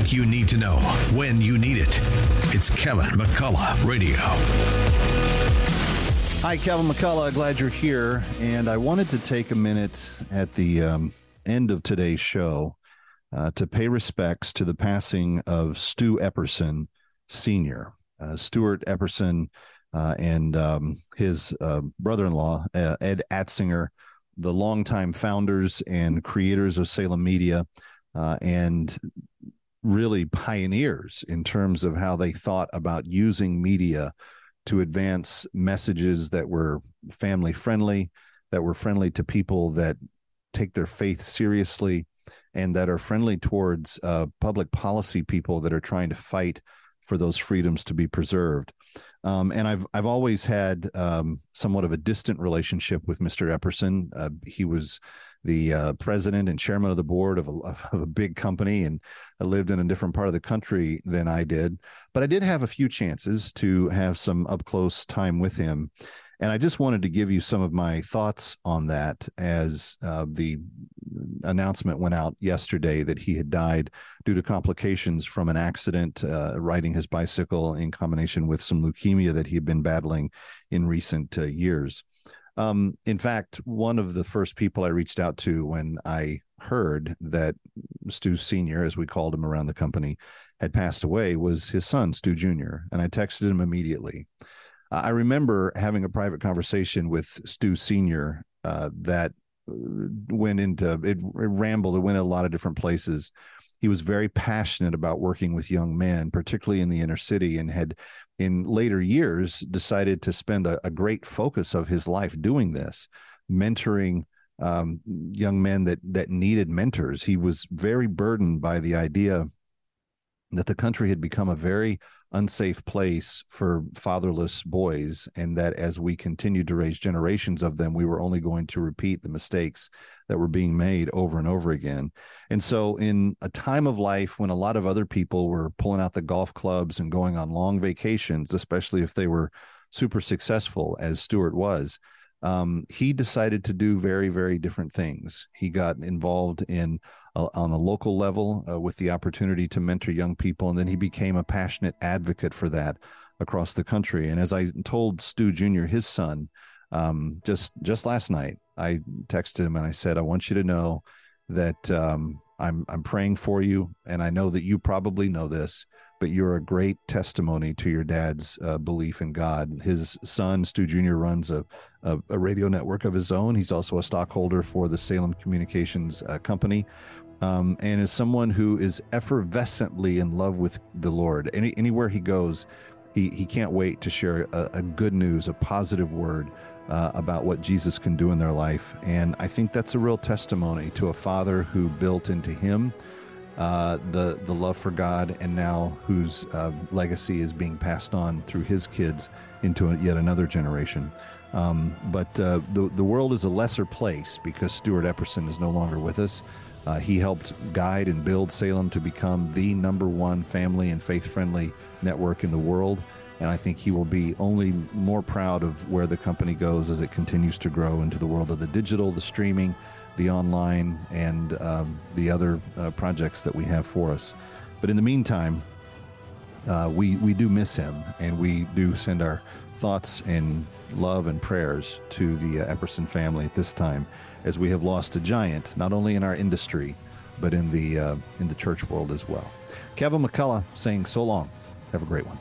what you need to know when you need it. It's Kevin McCullough Radio. Hi, Kevin McCullough. Glad you're here. And I wanted to take a minute at the um, end of today's show uh, to pay respects to the passing of Stu Epperson Sr. Uh, Stuart Epperson uh, and um, his uh, brother in law, uh, Ed Atsinger, the longtime founders and creators of Salem Media, uh, and really pioneers in terms of how they thought about using media to advance messages that were family friendly, that were friendly to people that take their faith seriously, and that are friendly towards uh, public policy people that are trying to fight for those freedoms to be preserved. Um, and I've I've always had um, somewhat of a distant relationship with Mr. Epperson. Uh, he was the uh, president and chairman of the board of a, of a big company, and I lived in a different part of the country than I did. But I did have a few chances to have some up close time with him. And I just wanted to give you some of my thoughts on that as uh, the announcement went out yesterday that he had died due to complications from an accident uh, riding his bicycle in combination with some leukemia that he had been battling in recent uh, years. Um, in fact, one of the first people I reached out to when I heard that Stu Sr., as we called him around the company, had passed away was his son, Stu Jr., and I texted him immediately. I remember having a private conversation with Stu Senior uh, that uh, went into it, it rambled. It went a lot of different places. He was very passionate about working with young men, particularly in the inner city, and had in later years decided to spend a, a great focus of his life doing this, mentoring um, young men that that needed mentors. He was very burdened by the idea that the country had become a very unsafe place for fatherless boys, and that as we continued to raise generations of them, we were only going to repeat the mistakes that were being made over and over again. And so, in a time of life when a lot of other people were pulling out the golf clubs and going on long vacations, especially if they were super successful, as Stuart was, um, he decided to do very, very different things. He got involved in uh, on a local level uh, with the opportunity to mentor young people, and then he became a passionate advocate for that across the country. And as I told Stu Jr., his son, um, just just last night, I texted him and I said, "I want you to know that um, I'm I'm praying for you, and I know that you probably know this." But you're a great testimony to your dad's uh, belief in God. His son, Stu Jr., runs a, a, a, radio network of his own. He's also a stockholder for the Salem Communications uh, Company. Um, and is someone who is effervescently in love with the Lord. Any, anywhere he goes, he, he can't wait to share a, a good news, a positive word uh, about what Jesus can do in their life. And I think that's a real testimony to a father who built into him uh, the the love for God, and now whose uh, legacy is being passed on through his kids into a, yet another generation. Um, but uh, the the world is a lesser place because Stuart Epperson is no longer with us. Uh, he helped guide and build Salem to become the number one family and faith friendly network in the world. And I think he will be only more proud of where the company goes as it continues to grow into the world of the digital, the streaming, the online, and um, the other uh, projects that we have for us. But in the meantime, uh, we we do miss him, and we do send our thoughts and love and prayers to the uh, Epperson family at this time, as we have lost a giant, not only in our industry, but in the uh, in the church world as well. Kevin McCullough saying so long. Have a great one.